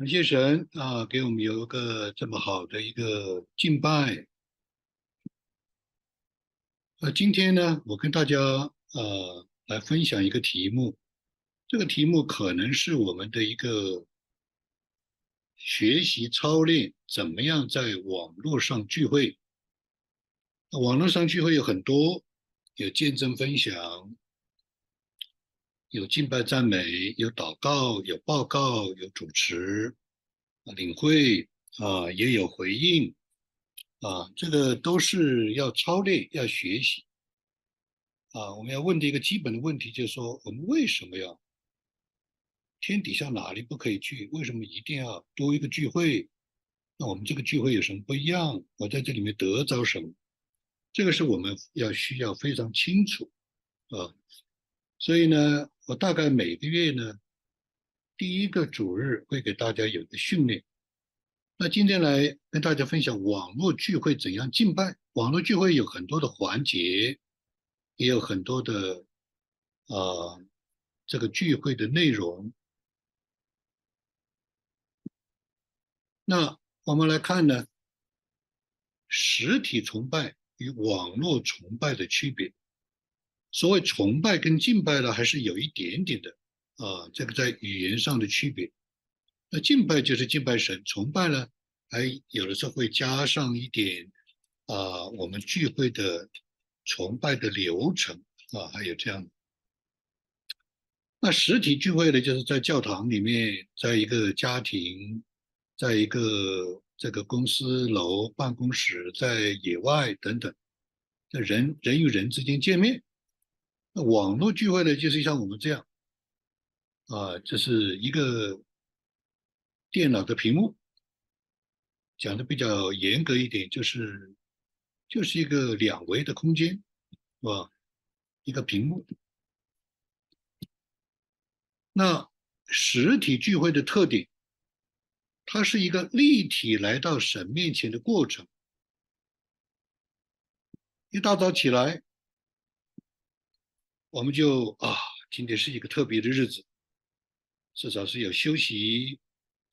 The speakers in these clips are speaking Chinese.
感谢神啊，给我们有一个这么好的一个敬拜。呃，今天呢，我跟大家呃来分享一个题目，这个题目可能是我们的一个学习操练，怎么样在网络上聚会？网络上聚会有很多，有见证分享，有敬拜赞美，有祷告，有报告，有主持，领会啊，也有回应。啊，这个都是要操练、要学习。啊，我们要问的一个基本的问题就是说，我们为什么要天底下哪里不可以去？为什么一定要多一个聚会？那我们这个聚会有什么不一样？我在这里面得着什么？这个是我们要需要非常清楚啊。所以呢，我大概每个月呢，第一个主日会给大家有个训练。那今天来跟大家分享网络聚会怎样敬拜。网络聚会有很多的环节，也有很多的啊，这个聚会的内容。那我们来看呢，实体崇拜与网络崇拜的区别。所谓崇拜跟敬拜呢，还是有一点点的啊，这个在语言上的区别。那敬拜就是敬拜神，崇拜呢，还有的时候会加上一点啊，我们聚会的崇拜的流程啊，还有这样。那实体聚会呢，就是在教堂里面，在一个家庭，在一个这个公司楼、办公室，在野外等等，在人人与人之间见面。那网络聚会呢，就是像我们这样啊，这是一个。电脑的屏幕讲的比较严格一点，就是就是一个两维的空间，是吧？一个屏幕。那实体聚会的特点，它是一个立体来到神面前的过程。一大早起来，我们就啊，今天是一个特别的日子，至少是有休息。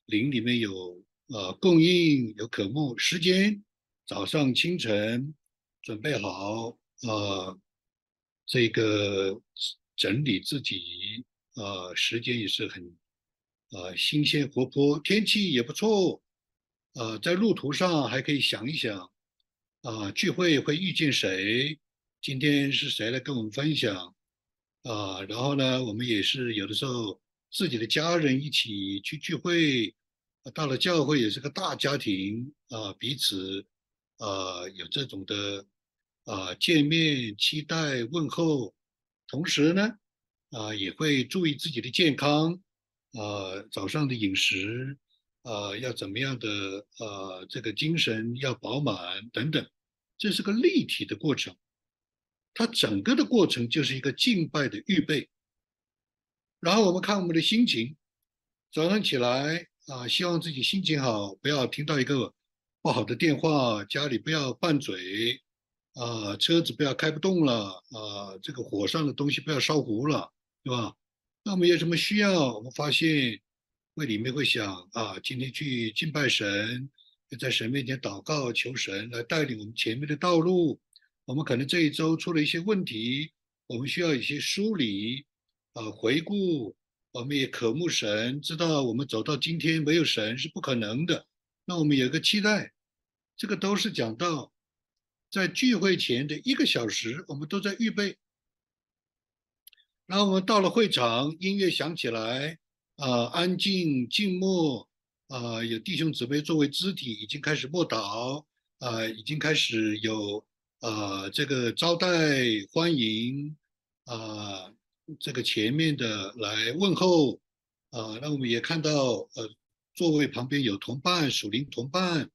林里面有呃供应，有渴慕时间，早上清晨准备好呃这个整理自己呃时间也是很呃新鲜活泼，天气也不错，呃在路途上还可以想一想啊聚会会遇见谁，今天是谁来跟我们分享啊？然后呢，我们也是有的时候自己的家人一起去聚会。到了教会也是个大家庭啊，彼此啊有这种的啊见面、期待、问候，同时呢啊也会注意自己的健康啊，早上的饮食啊要怎么样的啊这个精神要饱满等等，这是个立体的过程，它整个的过程就是一个敬拜的预备。然后我们看我们的心情，早上起来。啊，希望自己心情好，不要听到一个不好的电话，家里不要拌嘴，啊，车子不要开不动了，啊，这个火上的东西不要烧糊了，对吧？那我们有什么需要？我们发现会里面会想啊，今天去敬拜神，在神面前祷告，求神来带领我们前面的道路。我们可能这一周出了一些问题，我们需要一些梳理，啊，回顾。我们也渴慕神，知道我们走到今天没有神是不可能的。那我们有个期待，这个都是讲到在聚会前的一个小时，我们都在预备。然后我们到了会场，音乐响起来，啊，安静静默，啊，有弟兄姊妹作为肢体已经开始默祷，啊，已经开始有啊这个招待欢迎，啊。这个前面的来问候，啊，那我们也看到，呃，座位旁边有同伴，属灵同伴，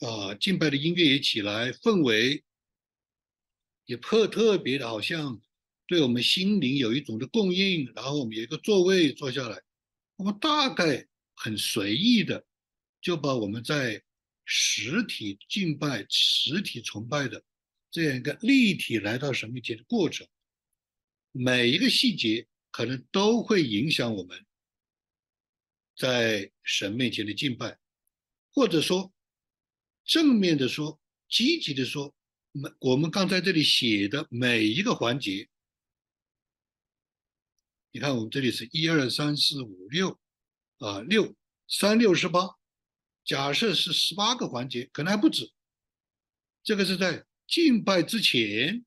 啊，敬拜的音乐也起来，氛围也特特别的，好像对我们心灵有一种的供应。然后我们有一个座位坐下来，我们大概很随意的就把我们在实体敬拜、实体崇拜的这样一个立体来到神面前的过程。每一个细节可能都会影响我们在神面前的敬拜，或者说正面的说、积极的说，每我们刚才这里写的每一个环节，你看我们这里是一二三四五六啊，六三六十八，假设是十八个环节，可能还不止。这个是在敬拜之前，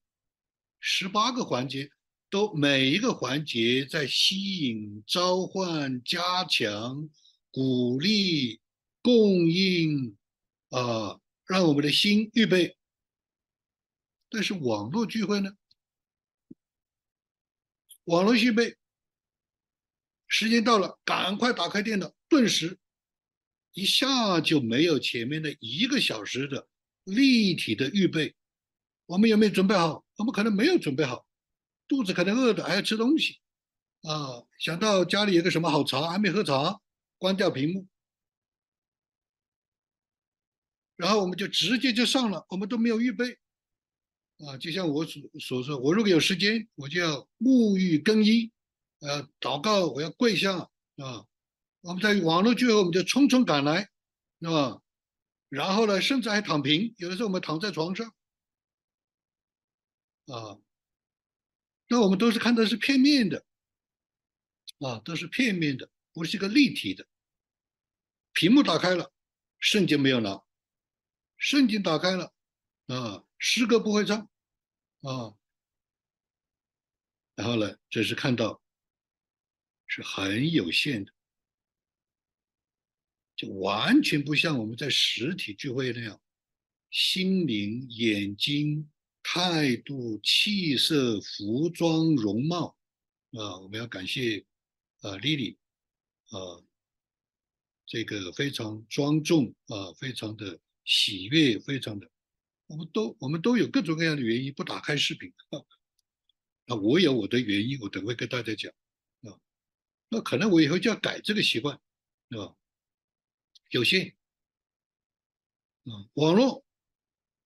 十八个环节都每一个环节在吸引、召唤、加强、鼓励、供应啊，让我们的心预备。但是网络聚会呢？网络预备，时间到了，赶快打开电脑，顿时一下就没有前面的一个小时的。立体的预备，我们有没有准备好？我们可能没有准备好，肚子可能饿的，还要吃东西啊！想到家里有个什么好茶，还没喝茶，关掉屏幕，然后我们就直接就上了，我们都没有预备啊！就像我所所说，我如果有时间，我就要沐浴更衣，呃，祷告，我要跪下啊！我们在网络聚会，我们就匆匆赶来，是吧？然后呢，甚至还躺平。有的时候我们躺在床上，啊，那我们都是看的是片面的，啊，都是片面的，不是一个立体的。屏幕打开了，圣经没有拿；圣经打开了，啊，诗歌不会唱，啊，然后呢，这是看到是很有限的。完全不像我们在实体聚会那样，心灵、眼睛、态度、气色、服装、容貌，啊，我们要感谢啊，Lily，啊，这个非常庄重啊，非常的喜悦，非常的，我们都我们都有各种各样的原因不打开视频啊，啊，我有我的原因，我等会跟大家讲啊，那可能我以后就要改这个习惯，是吧？有限，啊，网络，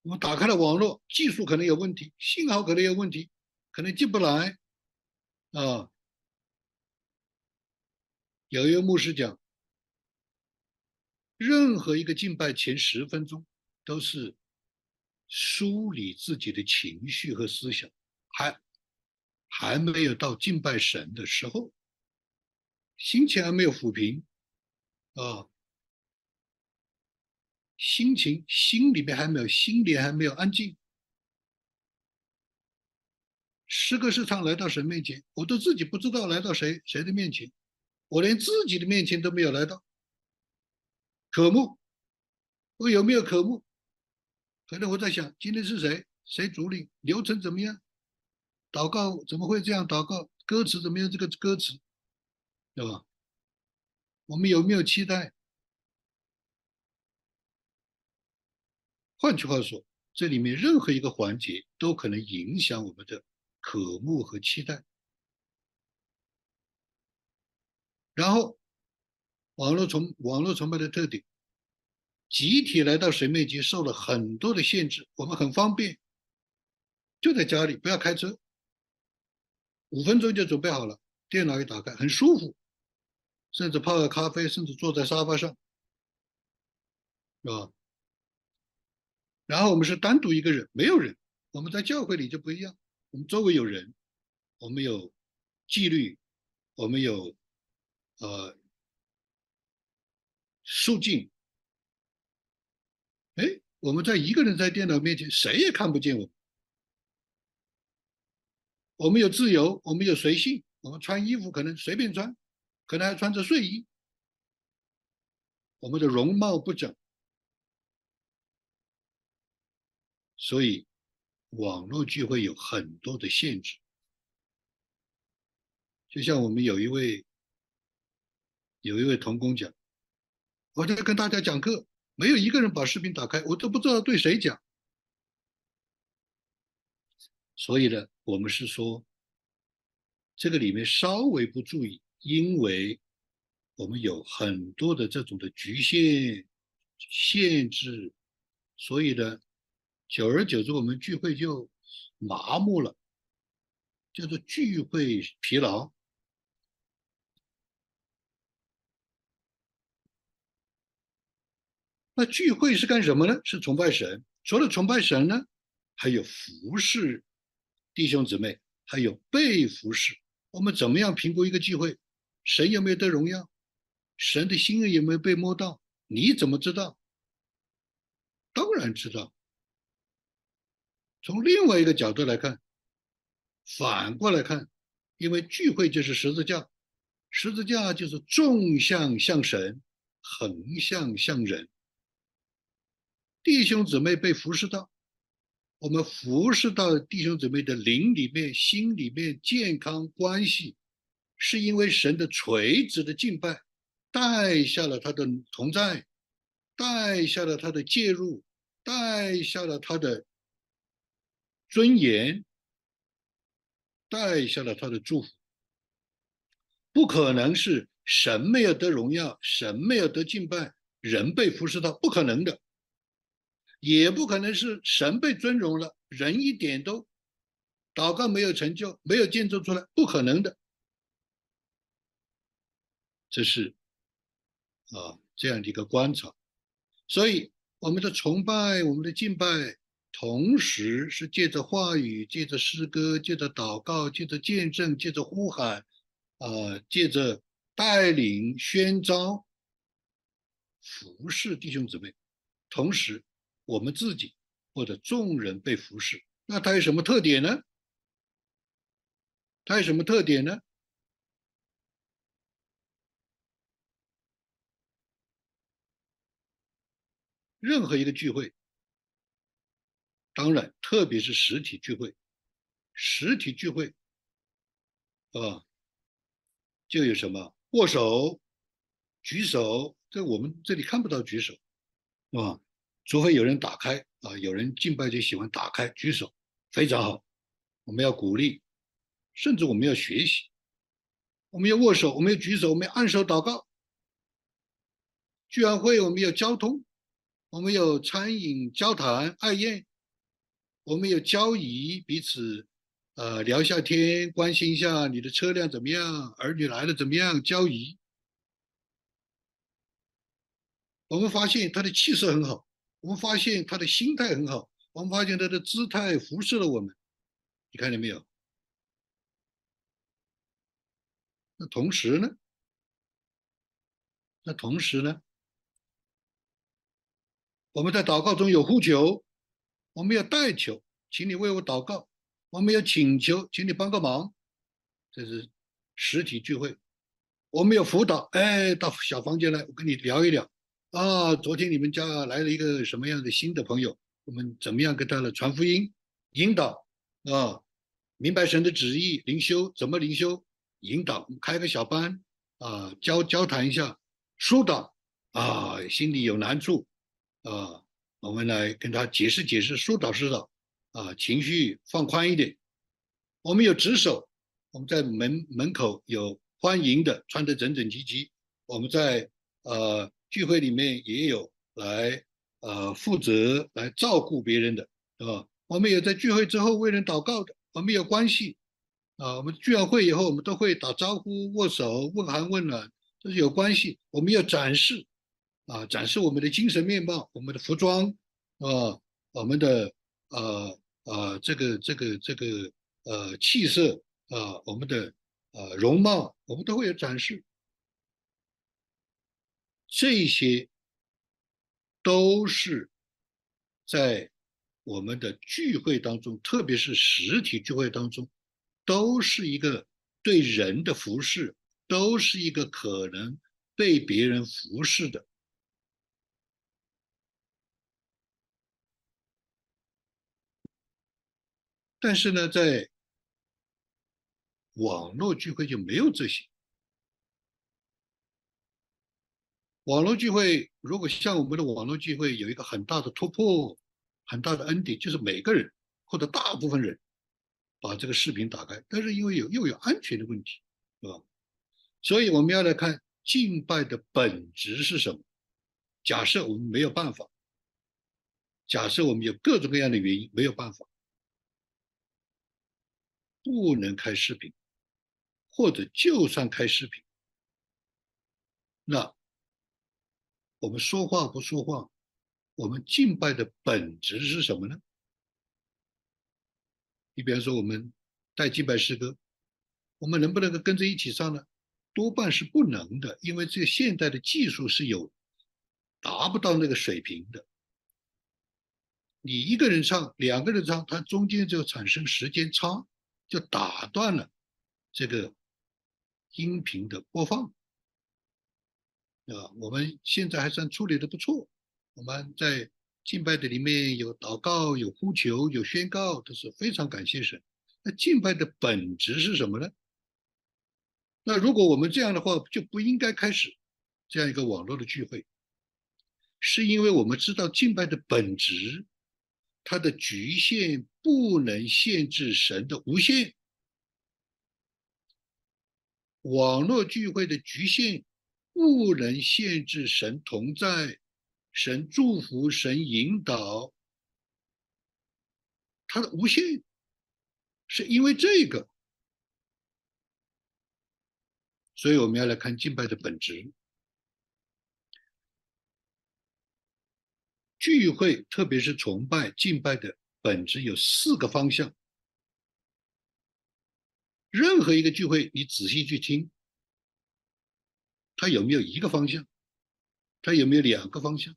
我们打开了网络，技术可能有问题，信号可能有问题，可能进不来，啊，有一位牧师讲，任何一个敬拜前十分钟都是梳理自己的情绪和思想，还还没有到敬拜神的时候，心情还没有抚平，啊。心情心里面还没有，心里还没有安静。诗歌市场来到神面前，我都自己不知道来到谁谁的面前，我连自己的面前都没有来到。渴慕，我有没有渴慕？可能我在想，今天是谁？谁主领？流程怎么样？祷告怎么会这样祷告？歌词怎么样？这个歌词，对吧？我们有没有期待？换句话说，这里面任何一个环节都可能影响我们的渴慕和期待。然后，网络崇网络崇拜的特点，集体来到神面前受了很多的限制。我们很方便，就在家里，不要开车，五分钟就准备好了，电脑一打开，很舒服，甚至泡个咖啡，甚至坐在沙发上，是吧？然后我们是单独一个人，没有人。我们在教会里就不一样，我们周围有人，我们有纪律，我们有呃肃静。哎，我们在一个人在电脑面前，谁也看不见我。我们有自由，我们有随性，我们穿衣服可能随便穿，可能还穿着睡衣。我们的容貌不整。所以，网络聚会有很多的限制。就像我们有一位有一位同工讲，我在跟大家讲课，没有一个人把视频打开，我都不知道对谁讲。所以呢，我们是说，这个里面稍微不注意，因为我们有很多的这种的局限限制，所以呢。久而久之，我们聚会就麻木了，叫做聚会疲劳。那聚会是干什么呢？是崇拜神。除了崇拜神呢，还有服侍弟兄姊妹，还有被服侍。我们怎么样评估一个聚会？神有没有得荣耀？神的心意有没有被摸到？你怎么知道？当然知道。从另外一个角度来看，反过来看，因为聚会就是十字架，十字架就是纵向向神，横向向人。弟兄姊妹被服侍到，我们服侍到弟兄姊妹的灵里面、心里面健康关系，是因为神的垂直的敬拜带下了他的同在，带下了他的介入，带下了他的。尊严带下了他的祝福，不可能是神没有得荣耀，神没有得敬拜，人被服侍到，不可能的；也不可能是神被尊荣了，人一点都祷告没有成就，没有见证出来，不可能的。这是啊这样的一个观察，所以我们的崇拜，我们的敬拜。同时是借着话语，借着诗歌，借着祷告，借着见证，借着呼喊，啊，借着带领宣召，服侍弟兄姊妹。同时，我们自己或者众人被服侍，那它有什么特点呢？它有什么特点呢？任何一个聚会。当然，特别是实体聚会，实体聚会，啊，就有什么握手、举手，在我们这里看不到举手，啊，除非有人打开啊，有人敬拜就喜欢打开举手，非常好，我们要鼓励，甚至我们要学习，我们要握手，我们要举手，我们要按手祷告。聚完会，我们要交通，我们有餐饮、交谈、爱宴。我们有交谊，彼此，呃，聊一下天，关心一下你的车辆怎么样，儿女来了怎么样，交谊。我们发现他的气色很好，我们发现他的心态很好，我们发现他的姿态服侍了我们，你看见没有？那同时呢？那同时呢？我们在祷告中有呼求。我们要代求，请你为我祷告；我们要请求，请你帮个忙。这是实体聚会。我们有辅导，哎，到小房间来，我跟你聊一聊。啊，昨天你们家来了一个什么样的新的朋友？我们怎么样跟他来传福音、引导？啊，明白神的旨意，灵修怎么灵修？引导，开个小班啊，交交谈一下，疏导啊，心里有难处啊。我们来跟他解释解释，疏导疏导，啊，情绪放宽一点。我们有值守，我们在门门口有欢迎的，穿得整整齐齐。我们在呃聚会里面也有来呃负责来照顾别人的，啊，我们有在聚会之后为人祷告的，我们有关系，啊，我们聚完会以后，我们都会打招呼、握手、问寒问暖，这是有关系。我们要展示。啊，展示我们的精神面貌，我们的服装，啊，我们的呃呃这个这个这个呃气色，啊，我们的呃容貌，我们都会有展示。这些都是在我们的聚会当中，特别是实体聚会当中，都是一个对人的服侍，都是一个可能被别人服侍的。但是呢，在网络聚会就没有这些。网络聚会如果像我们的网络聚会有一个很大的突破、很大的恩典，就是每个人或者大部分人把这个视频打开。但是因为有又有安全的问题，是吧？所以我们要来看敬拜的本质是什么。假设我们没有办法，假设我们有各种各样的原因没有办法。不能开视频，或者就算开视频，那我们说话不说话，我们敬拜的本质是什么呢？你比方说，我们带敬拜诗歌，我们能不能够跟着一起唱呢？多半是不能的，因为这个现代的技术是有达不到那个水平的。你一个人唱，两个人唱，它中间就产生时间差，就打断了这个音频的播放。啊，我们现在还算处理的不错。我们在敬拜的里面有祷告、有呼求、有宣告，都是非常感谢神。那敬拜的本质是什么呢？那如果我们这样的话，就不应该开始这样一个网络的聚会，是因为我们知道敬拜的本质，它的局限不能限制神的无限。网络聚会的局限。不能限制神同在，神祝福，神引导，它的无限，是因为这个，所以我们要来看敬拜的本质。聚会，特别是崇拜、敬拜的本质有四个方向。任何一个聚会，你仔细去听。它有没有一个方向？它有没有两个方向？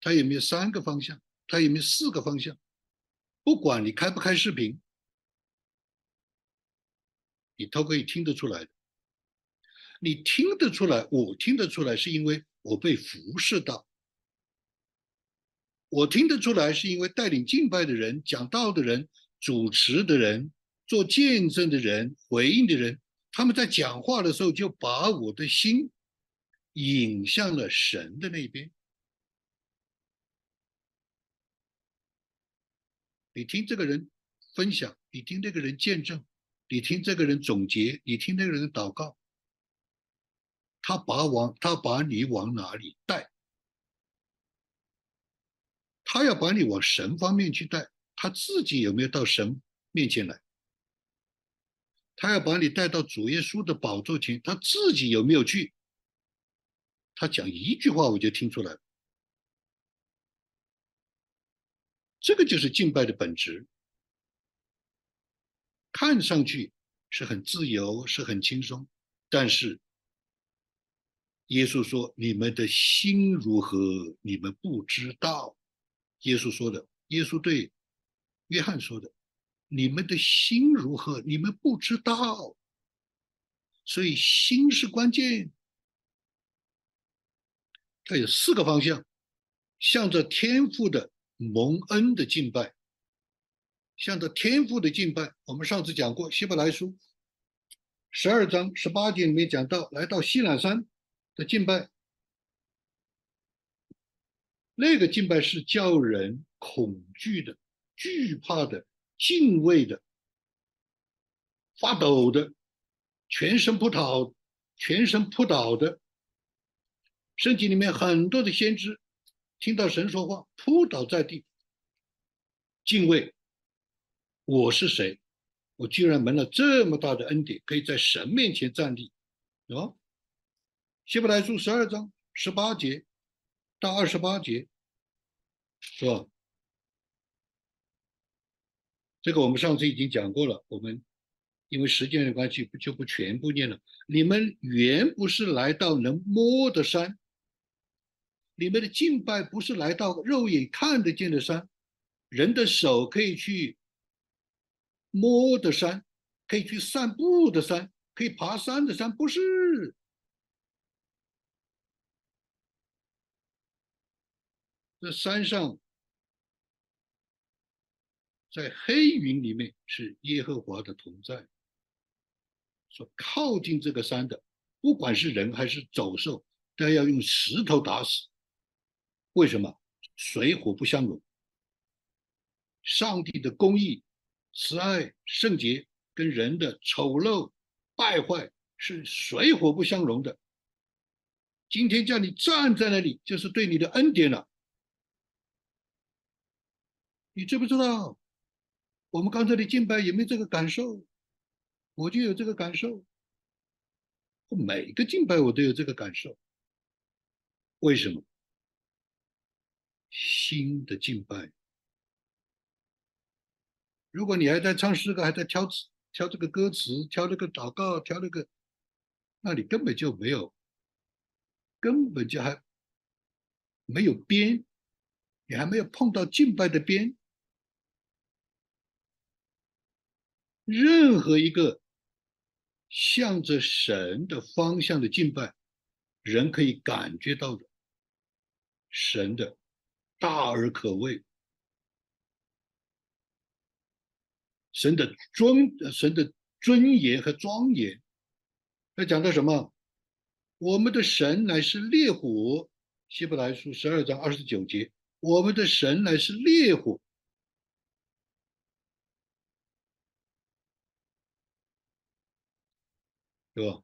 它有没有三个方向？它有没有四个方向？不管你开不开视频，你都可以听得出来的。你听得出来，我听得出来，是因为我被服侍到。我听得出来，是因为带领敬拜的人、讲道的人、主持的人、做见证的人、回应的人，他们在讲话的时候就把我的心。引向了神的那边。你听这个人分享，你听那个人见证，你听这个人总结，你听那个人祷告，他把往他把你往哪里带？他要把你往神方面去带，他自己有没有到神面前来？他要把你带到主耶稣的宝座前，他自己有没有去？他讲一句话，我就听出来了。这个就是敬拜的本质。看上去是很自由，是很轻松，但是耶稣说：“你们的心如何，你们不知道。”耶稣说的，耶稣对约翰说的：“你们的心如何，你们不知道。”所以心是关键。它有四个方向，向着天赋的蒙恩的敬拜，向着天赋的敬拜。我们上次讲过《希伯来书》十二章十八节里面讲到，来到西南山的敬拜，那个敬拜是叫人恐惧的、惧怕的、敬畏的、发抖的、全身扑倒、全身扑倒的。圣经里面很多的先知听到神说话，扑倒在地，敬畏。我是谁？我居然蒙了这么大的恩典，可以在神面前站立，啊？希伯来书十二章十八节到二十八节，是吧？这个我们上次已经讲过了，我们因为时间的关系，就不全部念了。你们原不是来到能摸的山。你们的敬拜不是来到肉眼看得见的山，人的手可以去摸的山，可以去散步的山，可以爬山的山，不是。这山上，在黑云里面是耶和华的同在。说靠近这个山的，不管是人还是走兽，都要用石头打死。为什么水火不相容？上帝的公义、慈爱、圣洁跟人的丑陋、败坏是水火不相容的。今天叫你站在那里，就是对你的恩典了。你知不知道？我们刚才的敬拜有没有这个感受？我就有这个感受。每个敬拜我都有这个感受。为什么？新的敬拜。如果你还在唱诗歌，还在挑词、挑这个歌词、挑这个祷告、挑那个，那你根本就没有，根本就还没有边，你还没有碰到敬拜的边。任何一个向着神的方向的敬拜，人可以感觉到的神的大而可畏，神的尊，神的尊严和庄严。他讲到什么？我们的神乃是烈火，希伯来书十二章二十九节，我们的神乃是烈火。对吧？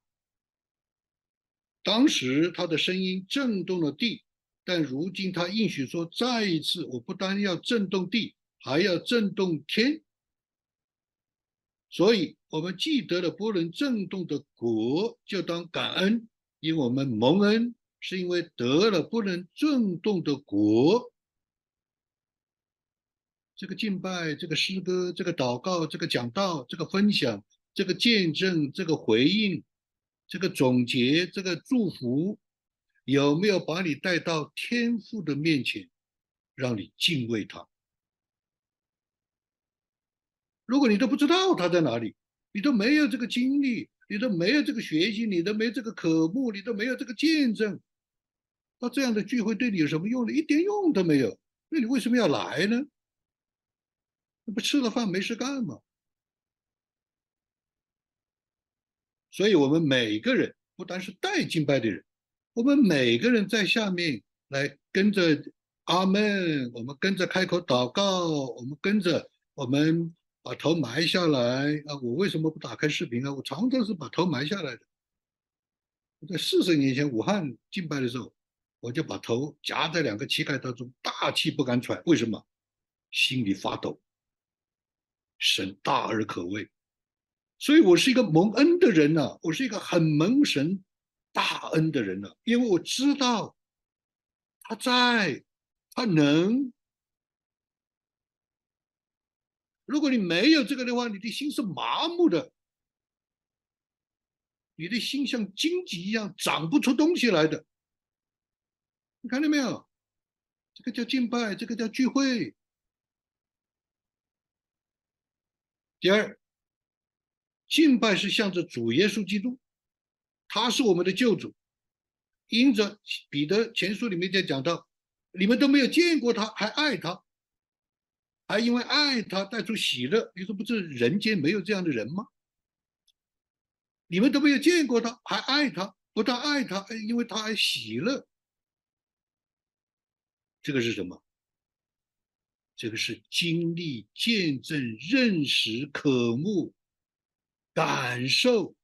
当时他的声音震动了地，但如今他应许说：“再一次，我不单要震动地，还要震动天。”所以，我们既得了不能震动的国，就当感恩，因为我们蒙恩是因为得了不能震动的国。这个敬拜，这个诗歌，这个祷告，这个讲道，这个分享。这个见证，这个回应，这个总结，这个祝福，有没有把你带到天父的面前，让你敬畏他？如果你都不知道他在哪里，你都没有这个经历，你都没有这个学习，你都没这个渴慕，你都没有这个见证，那这样的聚会对你有什么用呢？一点用都没有。那你为什么要来呢？那不吃了饭没事干吗？所以，我们每个人不单是带敬拜的人，我们每个人在下面来跟着阿门，我们跟着开口祷告，我们跟着我们把头埋下来啊！我为什么不打开视频啊？我常常是把头埋下来的。在四十年前武汉敬拜的时候，我就把头夹在两个膝盖当中，大气不敢喘。为什么？心里发抖。神大而可畏。所以我是一个蒙恩的人呐，我是一个很蒙神大恩的人呐，因为我知道他在，他能。如果你没有这个的话，你的心是麻木的，你的心像荆棘一样长不出东西来的。你看到没有？这个叫敬拜，这个叫聚会。第二。敬拜是向着主耶稣基督，他是我们的救主。因着彼得前书里面在讲到，你们都没有见过他，还爱他，还因为爱他带出喜乐。你说不是人间没有这样的人吗？你们都没有见过他，还爱他，不但爱他，因为他还喜乐。这个是什么？这个是经历、见证、认识、渴慕。感受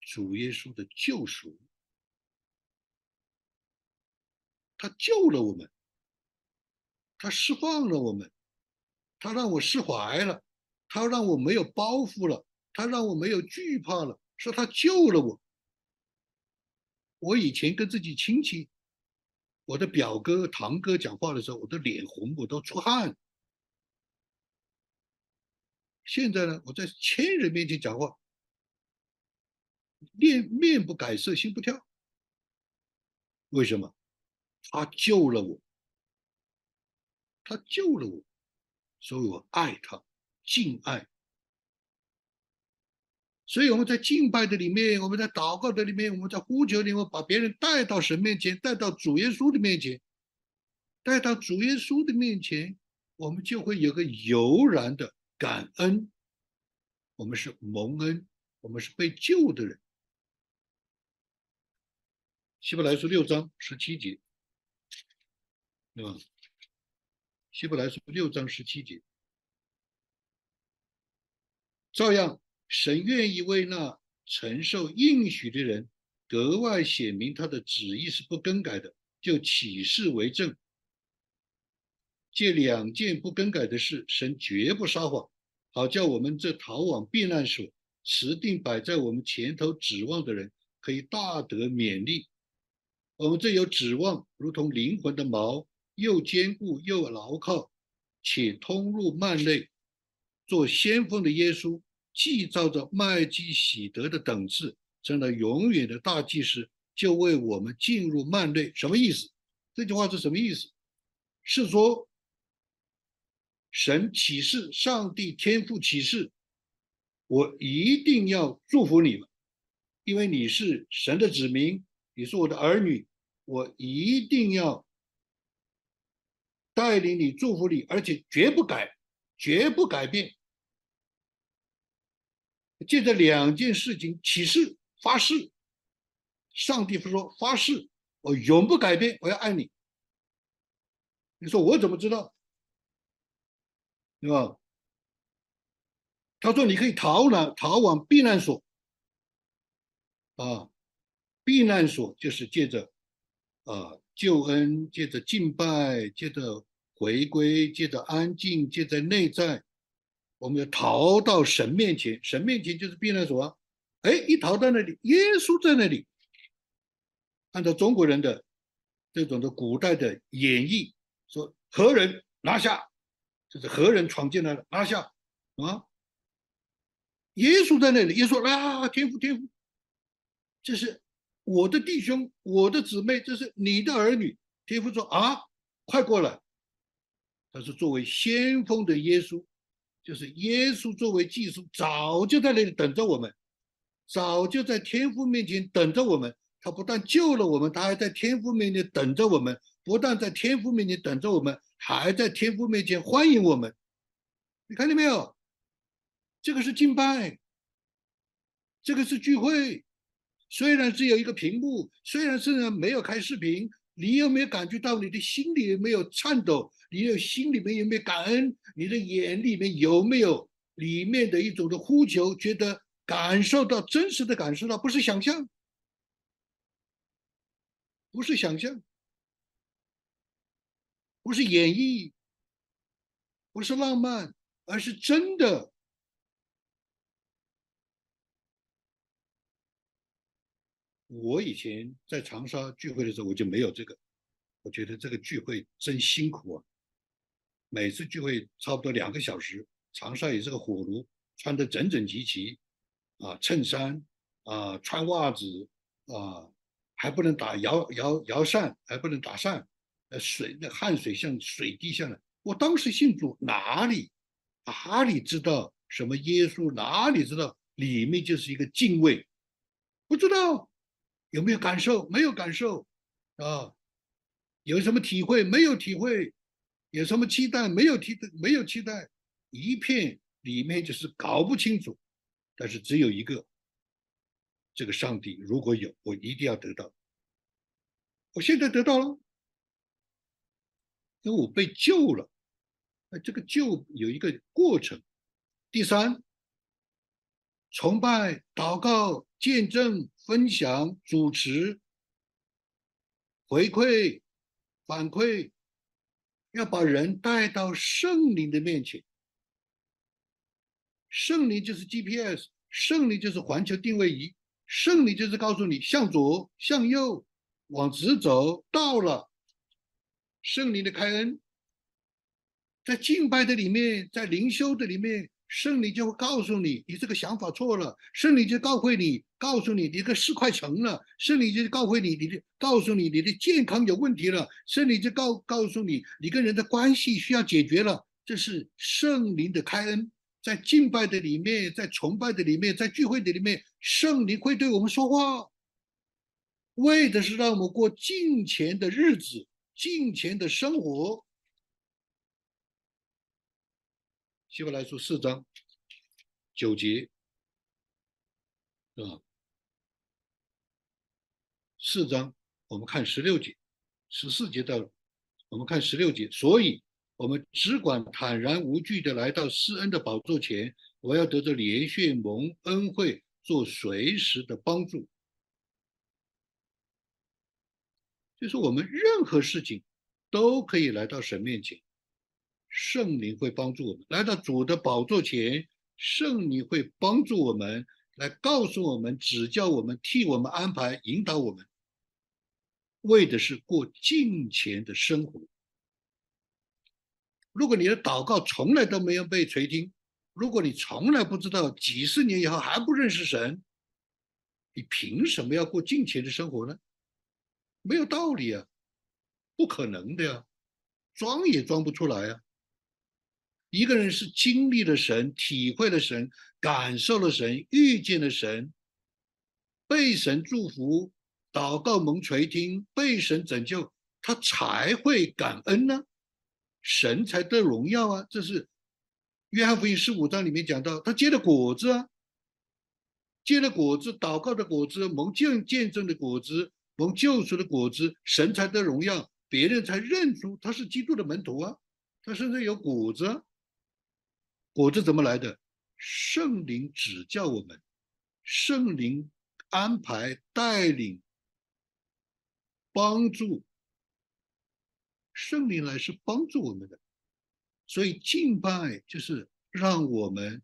主耶稣的救赎，他救了我们，他释放了我们，他让我释怀了，他让我没有包袱了，他让我没有惧怕了，说他救了我。我以前跟自己亲戚，我的表哥、堂哥讲话的时候，我的脸红，我都出汗。现在呢，我在千人面前讲话，面面不改色，心不跳。为什么？他救了我，他救了我，所以我爱他，敬爱。所以我们在敬拜的里面，我们在祷告的里面，我们在呼求里面，把别人带到神面前，带到主耶稣的面前，带到主耶稣的面前，我们就会有个悠然的。感恩，我们是蒙恩，我们是被救的人。希伯来书六章十七节，对吧？希伯来书六章十七节，照样，神愿意为那承受应许的人格外显明他的旨意是不更改的，就起誓为证。这两件不更改的事，神绝不撒谎，好叫我们这逃往避难所、持定摆在我们前头指望的人，可以大得勉励。我们这有指望，如同灵魂的锚，又坚固又牢靠，且通入幔内。做先锋的耶稣，既照着麦基喜德的等次，成了永远的大祭司，就为我们进入幔内。什么意思？这句话是什么意思？是说，神启示，上帝天赋启示，我一定要祝福你们，因为你是神的子民，你是我的儿女，我一定要带领你，祝福你，而且绝不改，绝不改变。借着两件事情启示发誓，上帝说发誓，我永不改变，我要爱你。你说我怎么知道？对吧？他说你可以逃难，逃往避难所。啊，避难所就是借着啊救恩，借着敬拜，借着回归，借着安静，借着内在。我们要逃到神面前，神面前就是避难所啊！哎，一逃到那里，耶稣在那里。按照中国人的这种的古代的演绎，说何人拿下，这是何人闯进来了，拿下啊！耶稣在那里，耶稣啊，天父，天父，这是我的弟兄，我的姊妹，这是你的儿女。天父说啊，快过来！他是作为先锋的耶稣。就是耶稣作为祭司，早就在那里等着我们，早就在天父面前等着我们。他不但救了我们，他还在天父面前等着我们。不但在天父面前等着我们，还在天父面前欢迎我们。你看见没有？这个是敬拜，这个是聚会。虽然只有一个屏幕，虽然是没有开视频，你有没有感觉到你的心里有没有颤抖？你的心里面有没有感恩？你的眼里面有没有里面的一种的呼求？觉得感受到真实的感受到，不是想象，不是想象，不是演绎，不是浪漫，而是真的。我以前在长沙聚会的时候，我就没有这个，我觉得这个聚会真辛苦啊。每次聚会差不多两个小时，长沙也是个火炉，穿得整整齐齐，啊，衬衫，啊，穿袜子，啊，还不能打摇摇摇扇，还不能打扇，呃，水那汗水像水滴下来。我当时信主，哪里哪里知道什么耶稣？哪里知道里面就是一个敬畏？不知道有没有感受？没有感受，啊，有什么体会？没有体会。有什么期待？没有期待，没有期待，一片里面就是搞不清楚。但是只有一个，这个上帝如果有，我一定要得到。我现在得到了，因为我被救了。这个救有一个过程。第三，崇拜、祷告、见证、分享、主持、回馈、反馈。要把人带到圣灵的面前，圣灵就是 GPS，圣灵就是环球定位仪，圣灵就是告诉你向左、向右、往直走，到了。圣灵的开恩，在敬拜的里面，在灵修的里面。圣灵就会告诉你，你这个想法错了。圣灵就告会你，告诉你你这个事快成了。圣灵就告会你，你的告诉你你的健康有问题了。圣灵就告告诉你，你跟人的关系需要解决了。这是圣灵的开恩，在敬拜的里面，在崇拜的里面，在聚会的里面，圣灵会对我们说话，为的是让我们过敬虔的日子，敬虔的生活。希伯来书四章九节，啊，四章我们看十六节，十四节到，我们看十六节，所以我们只管坦然无惧的来到施恩的宝座前，我要得着连续蒙恩惠，做随时的帮助。就是我们任何事情都可以来到神面前。圣灵会帮助我们来到主的宝座前，圣灵会帮助我们，来告诉我们、指教我们、替我们安排、引导我们。为的是过敬虔的生活。如果你的祷告从来都没有被垂听，如果你从来不知道几十年以后还不认识神，你凭什么要过敬虔的生活呢？没有道理啊，不可能的呀，装也装不出来啊。一个人是经历了神、体会了神、感受了神、遇见了神、被神祝福、祷告蒙垂听、被神拯救，他才会感恩呢，神才得荣耀啊。这是约翰福音十五章里面讲到，他结的果子啊。结的果子，祷告的果子，蒙见见证的果子，蒙救赎的果子，神才得荣耀，别人才认出他是基督的门徒啊。他身上有果子，果子怎么来的？圣灵指教我们，圣灵安排带领帮助，圣灵来是帮助我们的，所以敬拜就是让我们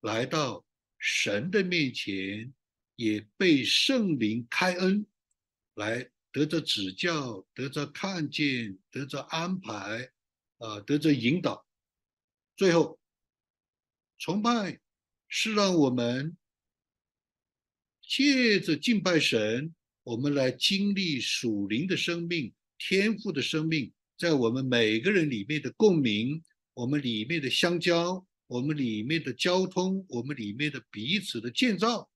来到。神的面前，也被圣灵开恩，来得着指教，得着看见，得着安排，啊，得着引导。最后，崇拜是让我们借着敬拜神，我们来经历属灵的生命、天赋的生命，在我们每个人里面的共鸣，我们里面的相交。我们里面的交通，我们里面的彼此的建造，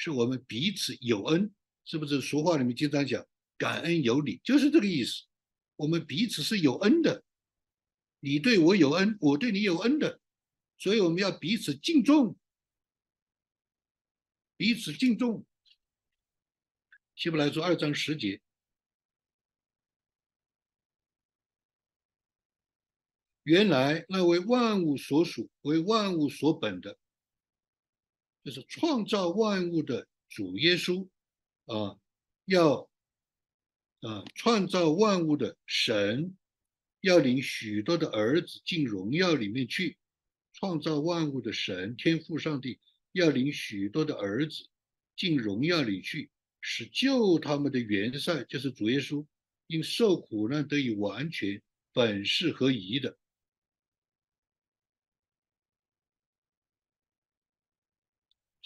是我们彼此有恩，是不是？俗话里面经常讲“感恩有礼”，就是这个意思。我们彼此是有恩的，你对我有恩，我对你有恩的，所以我们要彼此敬重，彼此敬重。希伯来说二章十节。原来那为万物所属、为万物所本的，就是创造万物的主耶稣啊，要啊创造万物的神，要领许多的儿子进荣耀里面去。创造万物的神天父上帝要领许多的儿子进荣耀里去，使救他们的元帅，就是主耶稣，因受苦难得以完全，本是合宜的。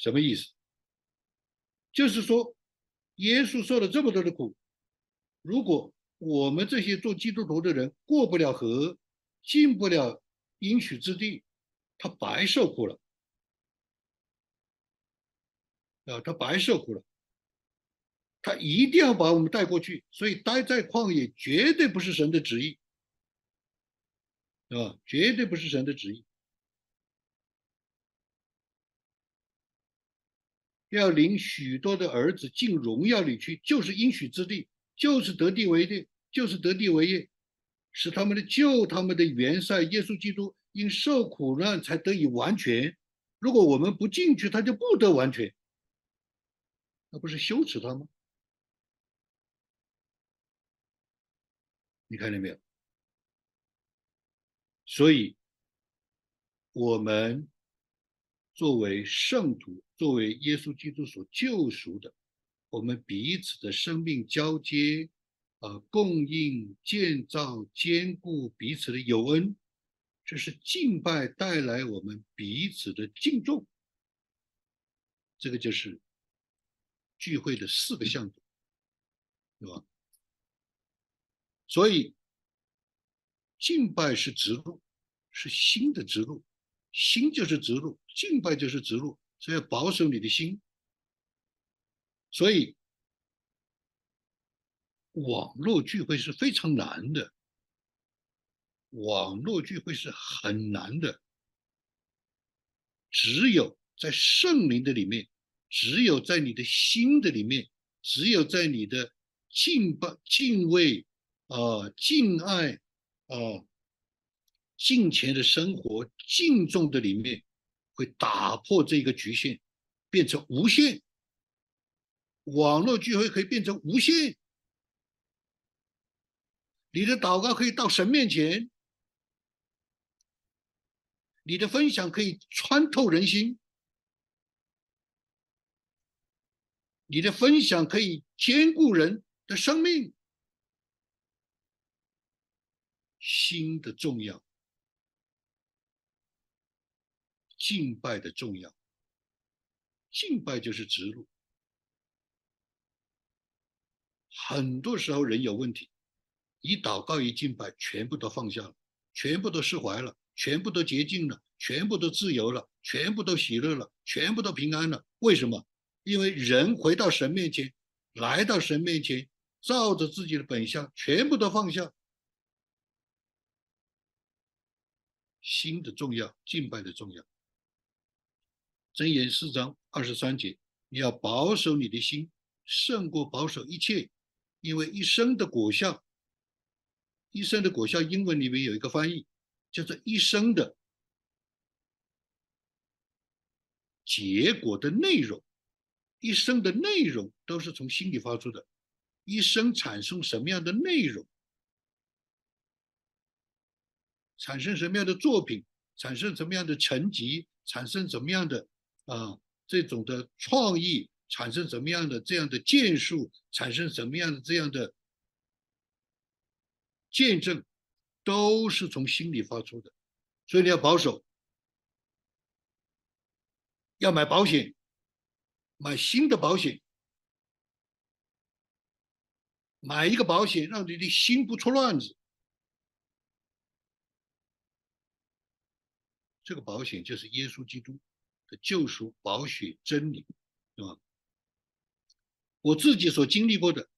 什么意思？就是说，耶稣受了这么多的苦，如果我们这些做基督徒的人过不了河，进不了应许之地，他白受苦了啊！他白受苦了，他一定要把我们带过去。所以，待在旷野绝对不是神的旨意，啊，绝对不是神的旨意。要领许多的儿子进荣耀里去，就是应许之地，就是得地为地，就是得地为业，使他们的救他们的元帅耶稣基督因受苦难才得以完全。如果我们不进去，他就不得完全，那不是羞耻他吗？你看见没有？所以，我们。作为圣徒，作为耶稣基督所救赎的，我们彼此的生命交接，呃，供应、建造、兼顾彼此的有恩，这是敬拜带来我们彼此的敬重。这个就是聚会的四个向度，对吧？所以敬拜是直路，是新的直路。心就是直路，敬拜就是直路，所以要保守你的心。所以网络聚会是非常难的，网络聚会是很难的。只有在圣灵的里面，只有在你的心的里面，只有在你的敬拜、敬畏、啊敬爱、啊。敬虔的生活，敬重的里面，会打破这个局限，变成无限。网络聚会可以变成无限，你的祷告可以到神面前，你的分享可以穿透人心，你的分享可以兼顾人的生命。心的重要，敬拜的重要，敬拜就是直路。很多时候人有问题，一祷告一敬拜，全部都放下了，全部都释怀了，全部都洁净了，全部都自由了，全部都喜乐了，全部都平安了。为什么？因为人回到神面前，来到神面前，照着自己的本相，全部都放下。心的重要，敬拜的重要。箴言四章二十三节，你要保守你的心，胜过保守一切，因为一生的果效，一生的果效，英文里面有一个翻译，叫做一生的结果的内容，一生的内容都是从心里发出的，一生产生什么样的内容？产生什么样的作品，产生什么样的成绩，产生怎么样的啊这种的创意，产生什么样的这样的建树，产生什么样的这样的见证，都是从心里发出的。所以你要保守，要买保险，买新的保险，买一个保险，让你的心不出乱子。这个保险就是耶稣基督救赎、保血、真理，对吧？我自己所经历过的，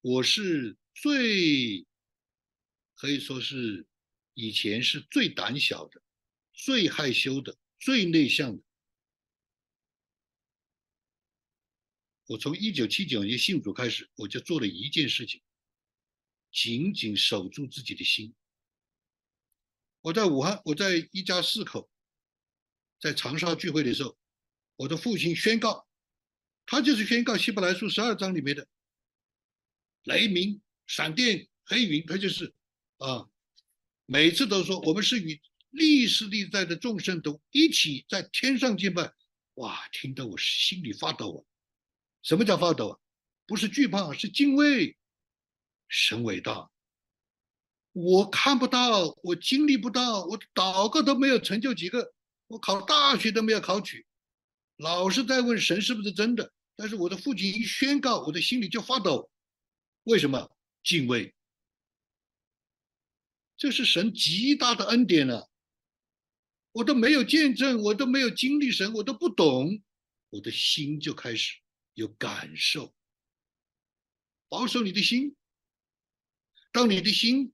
我是最可以说是以前是最胆小的、最害羞的、最内向的。我从一九七九年信主开始，我就做了一件事情，紧紧守住自己的心。我在武汉，我在一家四口，在长沙聚会的时候，我的父亲宣告，他就是宣告希伯来书十二章里面的雷鸣、闪电、黑云，他就是啊，每次都说我们是与历史历代的众生都一起在天上敬拜，哇，听得我心里发抖啊！什么叫发抖啊？不是惧怕，是敬畏，神伟大。我看不到，我经历不到，我祷告都没有成就几个，我考大学都没有考取，老是在问神是不是真的。但是我的父亲一宣告，我的心里就发抖。为什么？敬畏，这是神极大的恩典了。我都没有见证，我都没有经历神，我都不懂，我的心就开始有感受。保守你的心，当你的心。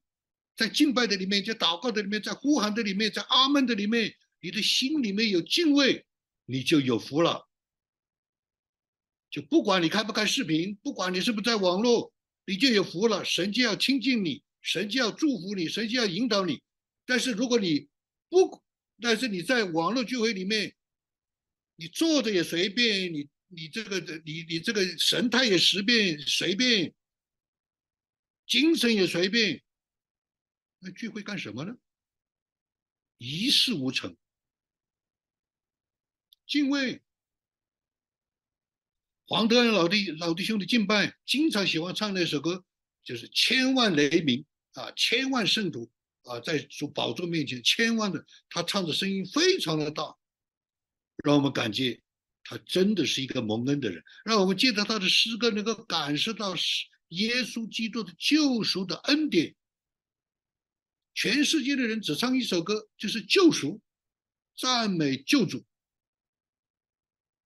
在敬拜的里面，在祷告的里面，在呼喊的里面，在阿门的里面，你的心里面有敬畏，你就有福了。就不管你开不开视频，不管你是不是在网络，你就有福了。神就要亲近你，神就要祝福你，神就要引导你。但是如果你不，但是你在网络聚会里面，你坐着也随便，你你这个你你这个神态也随便随便，精神也随便。那聚会干什么呢？一事无成。敬畏，黄德安老弟老弟兄的敬拜，经常喜欢唱那首歌，就是千万雷鸣啊，千万圣徒啊，在主宝座面前，千万的，他唱的声音非常的大，让我们感觉他真的是一个蒙恩的人，让我们借着他的诗歌，能够感受到耶稣基督的救赎的恩典。全世界的人只唱一首歌，就是救赎、赞美救主。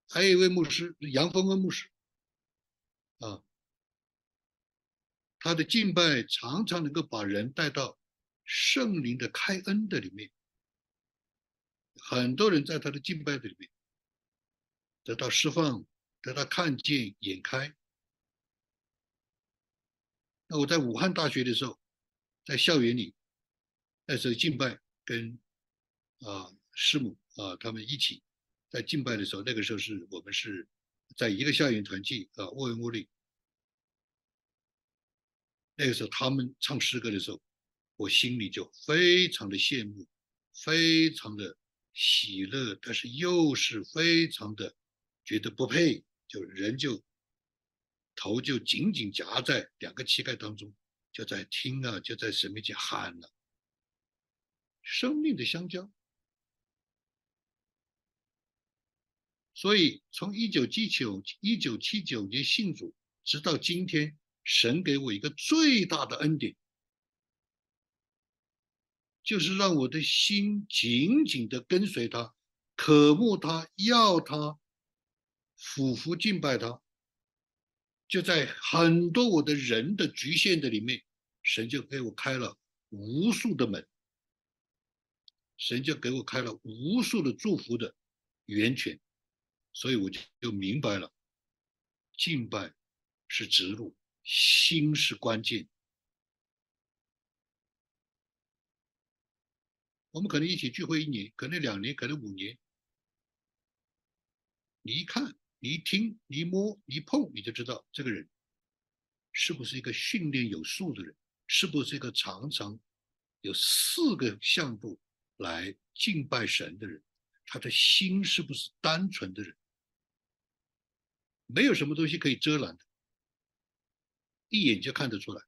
还有一位牧师，杨峰恩牧师，啊，他的敬拜常常能够把人带到圣灵的开恩的里面。很多人在他的敬拜的里面得到释放，得到看见眼开。那我在武汉大学的时候，在校园里。那时候敬拜跟啊师母啊他们一起在敬拜的时候，那个时候是我们是在一个校园团契啊沃恩沃利。那个时候他们唱诗歌的时候，我心里就非常的羡慕，非常的喜乐，但是又是非常的觉得不配就人就头就紧紧夹在两个膝盖当中，就在听啊，就在神面前喊了，生命的相交。所以从一九七九一九七九年信主，直到今天，神给我一个最大的恩典。就是让我的心紧紧的跟随他，渴慕他，要他，俯伏敬拜他。就在很多我的人的局限的里面，神就给我开了无数的门，神就给我开了无数的祝福的源泉，所以我就就明白了，敬拜是直路，心是关键。我们可能一起聚会一年，可能两年，可能五年。你一看，你一听，你一摸，你一碰，你就知道这个人是不是一个训练有素的人，是不是一个常常有四个向度来敬拜神的人，他的心是不是单纯的人？没有什么东西可以遮拦的，一眼就看得出来。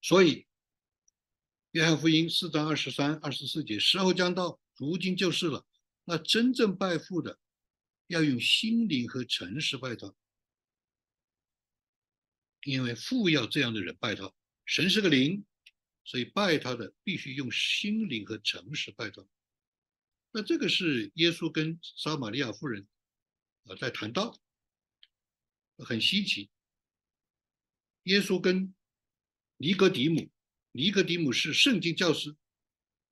所以，约翰福音四章二十三、二十四节，时候将到，如今就是了。那真正拜父的，要用心灵和诚实拜他，因为父要这样的人拜他。神是个灵，所以拜他的必须用心灵和诚实拜他。那这个是耶稣跟撒玛利亚妇人啊在谈道，很稀奇。耶稣跟尼格迪姆，尼格迪姆是圣经教师，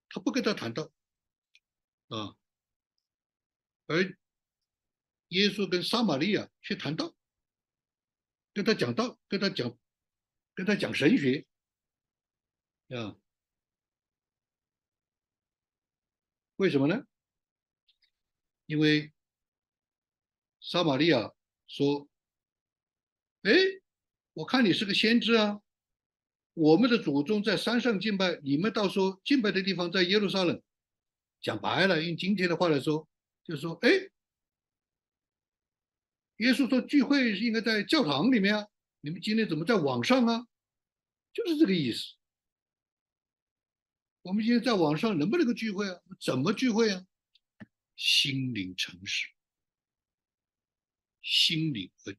他不跟他谈道，啊，而耶稣跟撒玛利亚去谈道，跟他讲道，跟他讲，跟他讲神学，啊，为什么呢？因为撒玛利亚说：“哎，我看你是个先知啊。”我们的祖宗在山上敬拜，你们到时候敬拜的地方在耶路撒冷。讲白了，用今天的话来说，就是说，哎，耶稣说聚会应该在教堂里面啊，你们今天怎么在网上啊？就是这个意思。我们今天在网上能不能够聚会啊？怎么聚会啊？心灵诚实，心灵和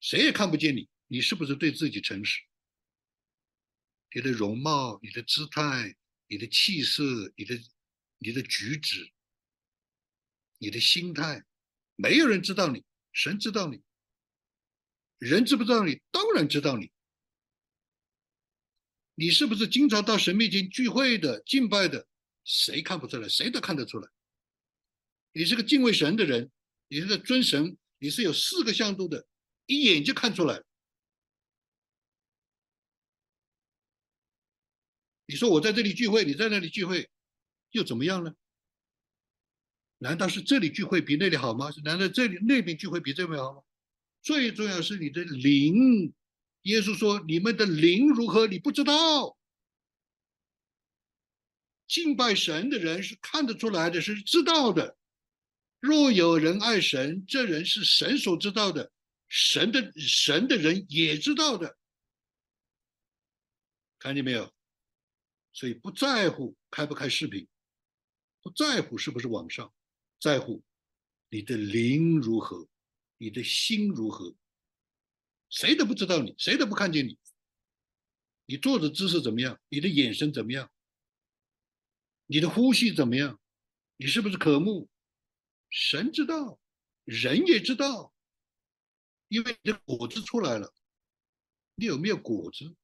谁也看不见你，你是不是对自己诚实？你的容貌、你的姿态、你的气色、你的、你的举止、你的心态，没有人知道你，神知道你。人知不知道你？当然知道你。你是不是经常到神面前聚会的、敬拜的？谁看不出来？谁都看得出来。你是个敬畏神的人，你是个尊神，你是有四个向度的，一眼就看出来。你说我在这里聚会，你在那里聚会，又怎么样呢？难道是这里聚会比那里好吗？难道这里那边聚会比这边好吗？最重要是你的灵。耶稣说：“你们的灵如何？你不知道。敬拜神的人是看得出来的，是知道的。若有人爱神，这人是神所知道的，神的神的人也知道的。看见没有？”所以不在乎开不开视频，不在乎是不是网上，在乎你的灵如何，你的心如何，谁都不知道你，谁都不看见你。你坐的姿势怎么样？你的眼神怎么样？你的呼吸怎么样？你是不是渴慕？神知道，人也知道，因为你的果子出来了，你有没有果子？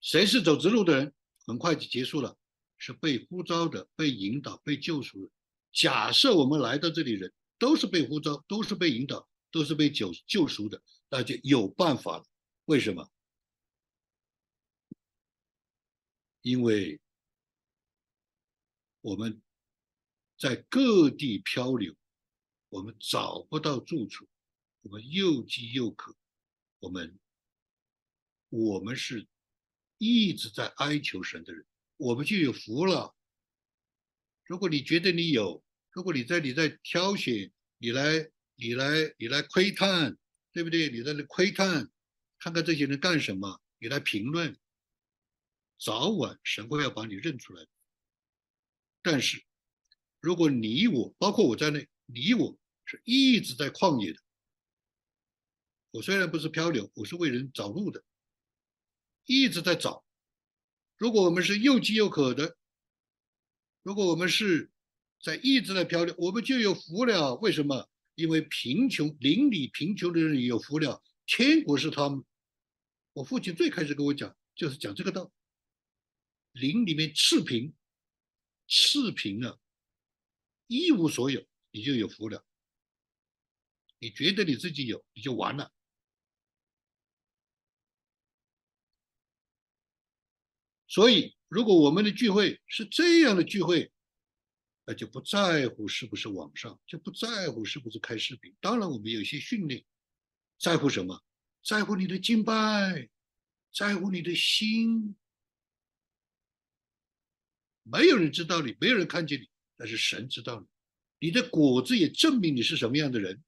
谁是走直路的人？很快就结束了，是被呼召的、被引导、被救赎的。假设我们来到这里人都是被呼召、都是被引导、都是被救救赎的，那就有办法了。为什么？因为我们在各地漂流，我们找不到住处，我们又饥又渴，我们我们是。一直在哀求神的人，我们就有福了。如果你觉得你有，如果你在你在挑选，你来你来你来窥探，对不对？你在那窥探，看看这些人干什么，你来评论，早晚神会要把你认出来。但是，如果你我，包括我在内，你我是一直在旷野的。我虽然不是漂流，我是为人找路的，一直在找。如果我们是又饥又渴的，如果我们是在一直在漂流，我们就有福了。为什么？因为贫穷邻里贫穷的人有福了，天国是他们。我父亲最开始跟我讲，就是讲这个道。林里面赤贫，赤贫啊，一无所有，你就有福了。你觉得你自己有，你就完了。所以，如果我们的聚会是这样的聚会，那就不在乎是不是网上，就不在乎是不是开视频。当然，我们有些训练，在乎什么？在乎你的敬拜，在乎你的心。没有人知道你，没有人看见你，但是神知道你。你的果子也证明你是什么样的人。